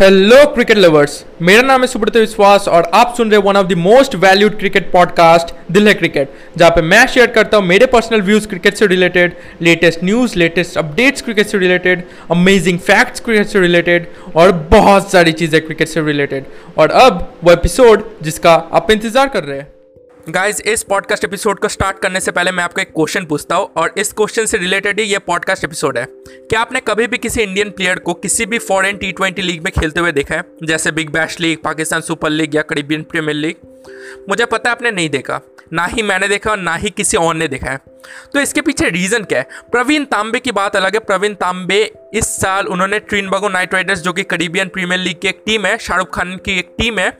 Hello cricket lovers मेरा नाम है सुब्रत विश्वास और आप सुन रहे one of the most valued cricket podcast दिल है क्रिकेट जहाँ पे मैं शेयर करता हूँ मेरे पर्सनल व्यूज़ क्रिकेट से related latest news latest updates cricket से रिलेटेड अमेजिंग फैक्ट्स क्रिकेट से रिलेटेड और बहुत सारी चीज़ें क्रिकेट से रिलेटेड और अब वो एपिसोड जिसका आप इंतज़ार कर रहे हैं। गाइज़ इस पॉडकास्ट एपिसोड को स्टार्ट करने से पहले मैं आपको एक क्वेश्चन पूछता हूँ और इस क्वेश्चन से रिलेटेड ही ये पॉडकास्ट एपिसोड है। क्या आपने कभी भी किसी इंडियन प्लेयर को किसी भी फॉरेन टी ट्वेंटी लीग में खेलते हुए देखा है? जैसे Big Bash League Pakistan Super League या करीबियन प्रीमियर लीग मुझे पता है आपने नहीं देखा, ना ही मैंने देखा और ना ही किसी और ने देखा है। तो इसके पीछे रीज़न क्या है? प्रवीण तांबे की बात अलग है। प्रवीण तांबे इस साल उन्होंने ट्रिनबगो नाइट राइडर्स, जो कि करीबियन प्रीमियर लीग की एक टीम है, शाहरुख खान की एक टीम है,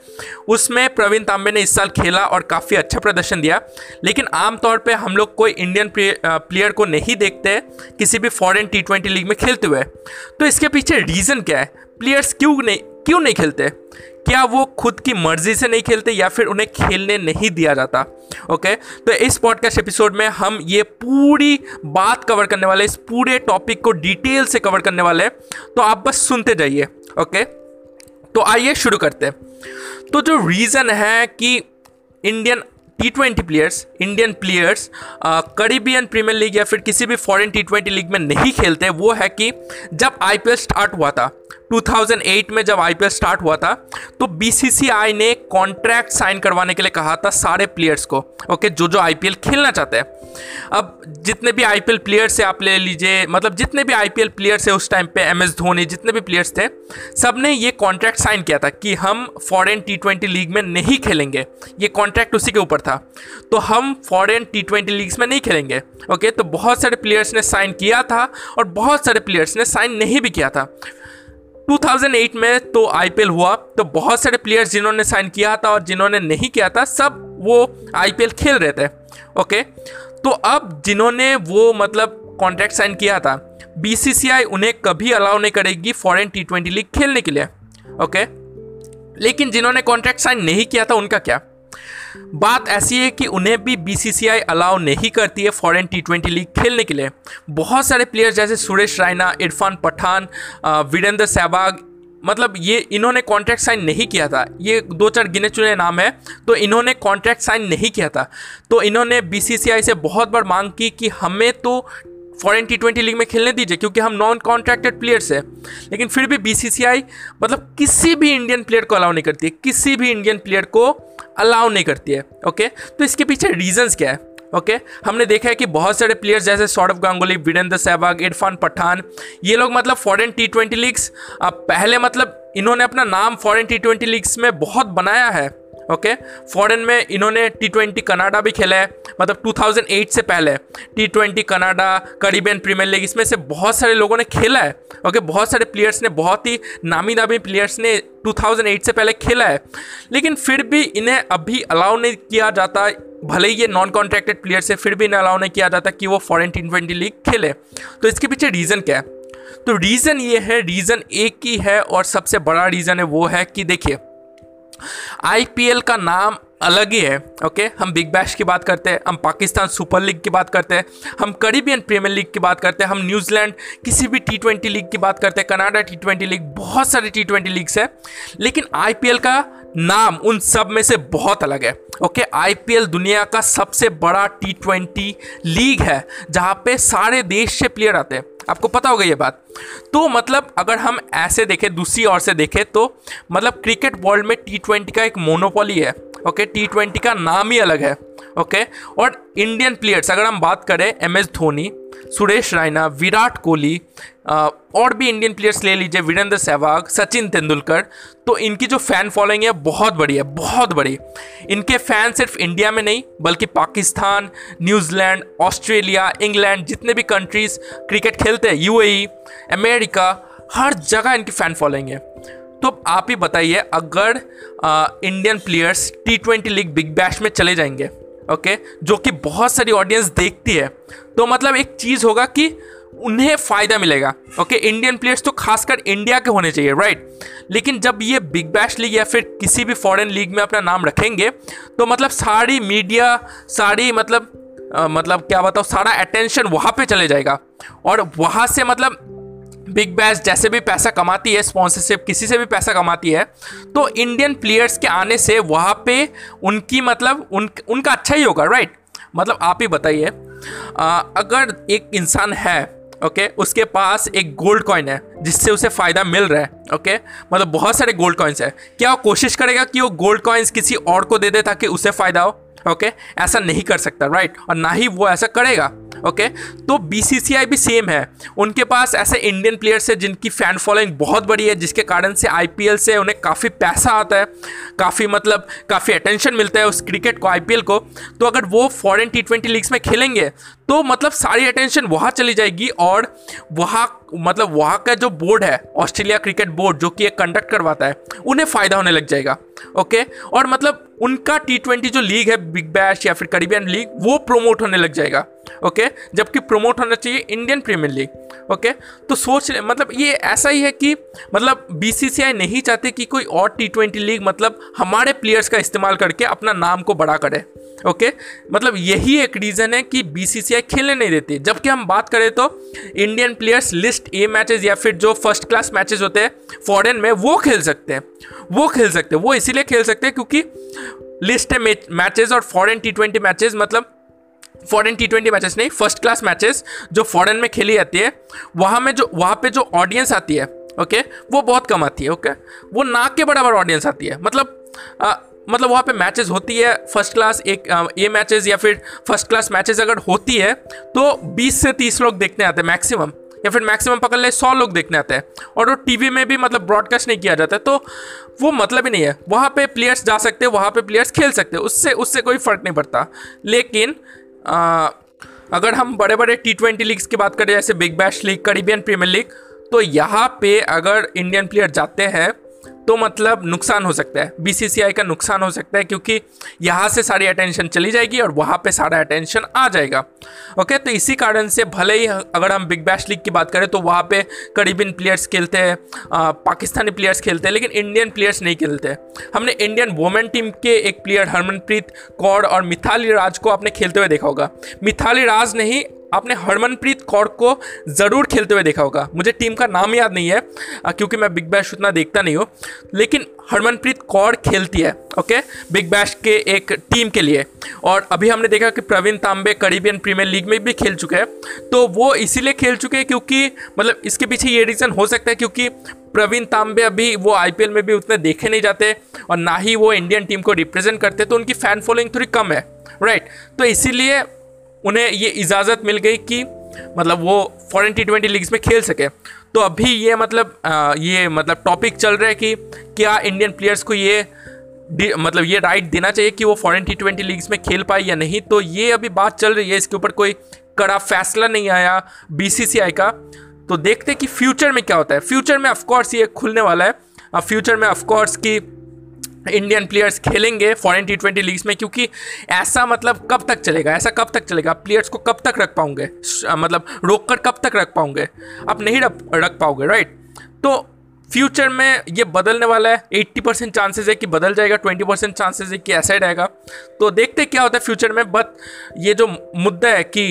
उसमें प्रवीण तांबे ने इस साल खेला और काफ़ी अच्छा प्रदर्शन दिया। लेकिन आमतौर पर हम लोग कोई इंडियन प्लेयर को नहीं देखते किसी भी फॉरेन टी लीग में खेलते हुए। तो इसके पीछे रीज़न क्या है? प्लेयर्स क्यों नहीं क्यों नहीं खेलते? क्या वो खुद की मर्ज़ी से नहीं खेलते या फिर उन्हें खेलने नहीं दिया जाता? ओके तो इस पॉडकास्ट एपिसोड में हम ये पूरी बात कवर करने वाले, इस पूरे टॉपिक को डिटेल से कवर करने वाले हैं। तो आप बस सुनते जाइए ओके तो आइए शुरू करते हैं। तो जो रीज़न है कि Indian T twenty players Indian players Caribbean Premier League या फिर किसी भी फॉरेन टी ट्वेंटी लीग में नहीं खेलते, वो है कि जब आईपीएल स्टार्ट हुआ था 2008 में जब आईपीएल स्टार्ट हुआ था तो बीसीसीआई ने कॉन्ट्रैक्ट साइन करवाने के लिए कहा था सारे प्लेयर्स को ओके जो जो आईपीएल खेलना चाहते हैं। अब जितने भी आईपीएल प्लेयर्स से आप ले लीजिए मतलब जितने भी आईपीएल प्लेयर्स है उस टाइम पे एम एस धोनी, जितने भी प्लेयर्स थे सबने ये कॉन्ट्रैक्ट साइन किया था कि हम फॉरेन टी ट्वेंटी लीग में नहीं खेलेंगे। ये कॉन्ट्रैक्ट उसी के ऊपर था। तो हम फॉरेन टी ट्वेंटी लीग्स में नहीं खेलेंगे ओके तो बहुत सारे प्लेयर्स ने साइन किया था और बहुत सारे प्लेयर्स ने साइन नहीं भी किया था। 2008 में तो आईपीएल हुआ तो बहुत सारे प्लेयर्स जिन्होंने साइन किया था और जिन्होंने नहीं किया था, सब वो आईपीएल खेल रहे थे ओके तो अब जिन्होंने वो मतलब कॉन्ट्रैक्ट साइन किया था बीसीसीआई उन्हें कभी अलाउ नहीं करेगी फॉरेन टी ट्वेंटी लीग खेलने के लिए ओके लेकिन जिन्होंने कॉन्ट्रैक्ट साइन नहीं किया था, उनका क्या? बात ऐसी है कि उन्हें भी बीसीसीआई अलाउ नहीं करती है फॉरेन टी ट्वेंटी लीग खेलने के लिए। बहुत सारे प्लेयर्स जैसे सुरेश रायना, इरफान पठान वीरेंद्र सहवाग मतलब ये इन्होंने कॉन्ट्रैक्ट साइन नहीं किया था। ये दो चार गिने चुने नाम है तो इन्होंने कॉन्ट्रैक्ट साइन नहीं किया था। तो इन्होंने बीसीसीआई से बहुत बार मांग की कि हमें तो फॉरेन टी ट्वेंटी लीग में खेलने दीजिए, क्योंकि हम नॉन कॉन्ट्रैक्टेड प्लेयर्स हैं। लेकिन फिर भी बीसीसीआई मतलब किसी भी इंडियन प्लेयर को अलाउ नहीं करती है। किसी भी इंडियन प्लेयर को अलाउ नहीं करती है ओके तो इसके पीछे रीजंस क्या है? ओके? हमने देखा है कि बहुत सारे प्लेयर्स जैसे सौरभ गांगुली, वीरेंद्र सहवाग, इरफान पठान, ये लोग मतलब फॉरेन टी ट्वेंटी लीग्स पहले मतलब इन्होंने अपना नाम फॉरेन टी ट्वेंटी लीग्स में बहुत बनाया है। ओके? फॉरेन में इन्होंने टी ट्वेंटी कनाडा भी खेला है मतलब 2008 से पहले। T twenty Canada, Caribbean Premier League, इसमें से बहुत सारे लोगों ने खेला है, ओके? बहुत सारे प्लेयर्स ने, बहुत ही नामी नामी प्लेयर्स ने 2008 से पहले खेला है। लेकिन फिर भी इन्हें अभी अलाउ नहीं किया जाता, भले ही ये नॉन कॉन्ट्रैक्टेड प्लेयर से फिर भी इन्हें अलाउ नहीं किया जाता कि वो फॉरेन टी ट्वेंटी लीग खेले। तो इसके पीछे रीज़न क्या है? तो रीज़न ये है रीज़न एक ही है और सबसे बड़ा रीज़न है वो है कि देखिए आईपीएल का नाम अलग ही है ओके हम बिग बैश की बात करते हैं, हम पाकिस्तान सुपर लीग की बात करते हैं, हम करीबियन प्रीमियर लीग की बात करते हैं, हम न्यूजीलैंड किसी भी टी ट्वेंटी लीग की बात करते हैं कनाडा टी ट्वेंटी लीग बहुत सारी टी ट्वेंटी लीग्स है, लेकिन आईपीएल का नाम उन सब में से बहुत अलग है ओके आईपीएल दुनिया का सबसे बड़ा टी ट्वेंटी लीग है, जहाँ पे सारे देश से प्लेयर आते हैं। आपको पता होगा ये बात। तो मतलब अगर हम ऐसे देखें, दूसरी ओर से देखें तो मतलब क्रिकेट वर्ल्ड में टी ट्वेंटी का एक मोनोपोली है ओके टी ट्वेंटी का नाम ही अलग है ओके और इंडियन प्लेयर्स अगर हम बात करें एम एस धोनी सुरेश रायना विराट कोहली और भी इंडियन प्लेयर्स ले लीजिए वीरेंद्र सहवाग सचिन तेंदुलकर। तो इनकी जो फ़ैन फॉलोइंग है बहुत बड़ी है बहुत बड़ी। इनके फ़ैन सिर्फ़ इंडिया में नहीं बल्कि पाकिस्तान न्यूजीलैंड ऑस्ट्रेलिया इंग्लैंड जितने भी कंट्रीज़ क्रिकेट खेलते हैं यूएई अमेरिका हर जगह इनकी फ़ैन फॉलोइंग है। तो आप ही बताइए अगर आ, Indian players T twenty league Big Bash में चले जाएँगे ओके जो कि बहुत सारी ऑडियंस देखती है। तो मतलब एक चीज़ होगा कि उन्हें फ़ायदा मिलेगा ओके? इंडियन प्लेयर्स तो खासकर इंडिया के होने चाहिए राइट लेकिन जब ये बिग बैश लीग या फिर किसी भी फॉरेन लीग में अपना नाम रखेंगे तो मतलब सारी मीडिया सारी मतलब आ, मतलब क्या बताओ सारा अटेंशन वहाँ पे चले जाएगा। और वहाँ से मतलब बिग बैश जैसे भी पैसा कमाती है स्पॉन्सरशिप किसी से भी पैसा कमाती है तो इंडियन प्लेयर्स के आने से वहाँ पे उनकी मतलब उन, उनका अच्छा ही होगा राइट मतलब आप ही बताइए। अगर एक इंसान है ओके उसके पास एक गोल्ड कॉइन है, जिससे उसे फ़ायदा मिल रहा है ओके? मतलब बहुत सारे गोल्ड कॉइन्स है। क्या वो कोशिश करेगा कि वो गोल्ड कॉइन्स किसी और को दे दे ताकि उसे फ़ायदा हो ओके? ऐसा नहीं कर सकता राइट और ना ही वो ऐसा करेगा। ओके? तो बीसीसीआई भी सेम है। उनके पास ऐसे इंडियन प्लेयर्स है जिनकी फ़ैन फॉलोइंग बहुत बड़ी है, जिसके कारण से आईपीएल से उन्हें काफ़ी पैसा आता है, काफ़ी मतलब काफ़ी अटेंशन मिलता है उस क्रिकेट को आईपीएल को। तो अगर वो फॉरेन टी ट्वेंटी लीग्स में खेलेंगे तो मतलब सारी अटेंशन वहाँ चली जाएगी और वहाँ मतलब वहाँ का जो बोर्ड है ऑस्ट्रेलिया क्रिकेट बोर्ड जो कि एक कंडक्ट करवाता है, उन्हें फ़ायदा होने लग जाएगा, ओके? और मतलब उनका टी ट्वेंटी जो लीग है बिग बैश या फिर करीबियन लीग वो प्रोमोट होने लग जाएगा। ओके? जबकि प्रोमोट होना चाहिए इंडियन प्रीमियर लीग ओके? तो सोच मतलब ये ऐसा ही है कि मतलब बीसीसीआई नहीं चाहते कि कोई और टी ट्वेंटी लीग मतलब हमारे प्लेयर्स का इस्तेमाल करके अपना नाम को बड़ा करे, ओके? मतलब यही एक रीज़न है कि बीसीसीआई खेलने नहीं देती। जबकि हम बात करें तो Indian players list A matches या फिर जो फ़र्स्ट क्लास मैचेस होते हैं फॉरेन में वो खेल सकते हैं। वो खेल सकते हैं। वो इसीलिए खेल सकते हैं क्योंकि लिस्ट है मैचेस और फॉरेन टी ट्वेंटी मैचेस मतलब फॉरेन टी ट्वेंटी मैचेस नहीं फ़र्स्ट क्लास मैचेस जो फॉरेन में खेली जाती है वहाँ में जो वहाँ पे जो ऑडियंस आती है ओके वो बहुत कम आती है ओके वो नाक के बराबर ऑडियंस आती है। मतलब आ, मतलब वहाँ पे मैचेस होती है फ़र्स्ट क्लास एक ए मैचेस या फिर फ़र्स्ट क्लास मैचेस अगर होती है तो 20 से 30 लोग देखने आते हैं मैक्सिमम या फिर मैक्सिमम पकड़ ले 100 लोग देखने आते हैं। और वो टीवी में भी मतलब ब्रॉडकास्ट नहीं किया जाता है तो वो मतलब ही नहीं है। वहाँ पे प्लेयर्स जा सकते हैं वहाँ पे प्लेयर्स खेल सकते हैं उससे उससे कोई फ़र्क नहीं पड़ता। लेकिन आ, अगर हम बड़े बड़े टी ट्वेंटी लीग्स की बात करें जैसे Big Bash League Caribbean Premier League तो यहाँ पे अगर इंडियन प्लेयर जाते हैं तो मतलब नुकसान हो सकता है। बीसीसीआई का नुकसान हो सकता है क्योंकि यहाँ से सारी अटेंशन चली जाएगी और वहाँ पे सारा अटेंशन आ जाएगा। ओके तो इसी कारण से भले ही अगर हम बिग बैश लीग की बात करें तो वहाँ पे करीबियन प्लेयर्स खेलते हैं पाकिस्तानी प्लेयर्स खेलते हैं, लेकिन इंडियन प्लेयर्स नहीं खेलते। हमने इंडियन वोमेन टीम के एक प्लेयर हरमनप्रीत कौर और मिथाली राज को आपने खेलते हुए देखा होगा। मिथाली राज नहीं आपने हरमनप्रीत कौर को ज़रूर खेलते हुए देखा होगा। मुझे टीम का नाम याद नहीं है क्योंकि मैं बिग बैश उतना देखता नहीं हूँ। लेकिन हरमनप्रीत कौर खेलती है, ओके? बिग बैश के एक टीम के लिए। और अभी हमने देखा कि प्रवीण तांबे करीबियन प्रीमियर लीग में भी खेल चुके हैं। तो वो इसीलिए खेल चुके हैं क्योंकि मतलब इसके पीछे ये रीज़न हो सकता है क्योंकि प्रवीण तांबे अभी वो आईपीएल में भी उतने देखे नहीं जाते और ना ही वो इंडियन टीम को रिप्रेजेंट करते तो उनकी फ़ैन फॉलोइंग थोड़ी कम है, राइट? तो इसीलिए उन्हें ये इजाज़त मिल गई कि मतलब वो फॉरेन टी ट्वेंटी लीग्स में खेल सके। तो अभी ये मतलब आ, ये मतलब टॉपिक चल रहा है कि क्या इंडियन प्लेयर्स को ये मतलब ये राइट देना चाहिए कि वो फॉरेन टी ट्वेंटी लीग्स में खेल पाए या नहीं? तो ये अभी बात चल रही है इसके ऊपर कोई कड़ा फैसला नहीं आया बीसीसीआई का। तो देखते कि फ्यूचर में क्या होता है। फ्यूचर में ऑफकोर्स ये खुलने वाला है। फ्यूचर में ऑफकोर्स की इंडियन प्लेयर्स खेलेंगे फॉरेन टी ट्वेंटी लीग्स में, क्योंकि ऐसा मतलब कब तक चलेगा? ऐसा कब तक चलेगा? प्लेयर्स को कब तक रख पाओगे? मतलब रोक कर कब तक रख पाओगे? आप नहीं रख रख पाओगे राइट तो फ्यूचर में ये बदलने वाला है। 80 परसेंट चांसेज है कि बदल जाएगा 20 परसेंट चांसेज है कि ऐसा ही रहेगा। तो देखते क्या होता है फ्यूचर में, बट ये जो मुद्दा है कि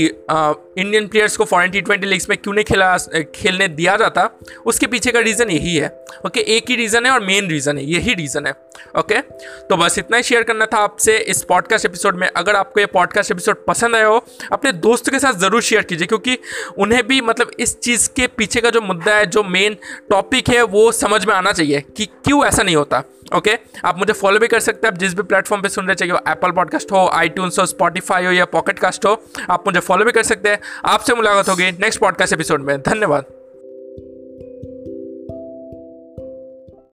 इंडियन प्लेयर्स को फॉरेन टी ट्वेंटी लीग्स में क्यों नहीं खेला खेलने दिया जाता, उसके पीछे का रीज़न यही है। ओके, एक ही रीज़न है और मेन रीज़न है, यही रीज़न है। ओके तो बस इतना ही शेयर करना था आपसे इस पॉडकास्ट एपिसोड में। अगर आपको ये पॉडकास्ट एपिसोड पसंद आया हो, अपने दोस्तों के साथ ज़रूर शेयर कीजिए, क्योंकि उन्हें भी मतलब इस चीज़ के पीछे का जो मुद्दा है, जो मेन टॉपिक है समझ में आना चाहिए कि क्यों ऐसा नहीं होता ओके okay? आप मुझे फॉलो भी कर सकते हैं, आप जिस भी प्लेटफॉर्म पे सुन रहे चाहिए एप्पल पॉडकास्ट हो आई हो स्पॉटीफाई हो या पॉकेट कास्ट हो, आप मुझे फॉलो भी कर सकते हैं। आपसे मुलाकात होगी नेक्स्ट पॉडकास्ट एपिसोड में। धन्यवाद।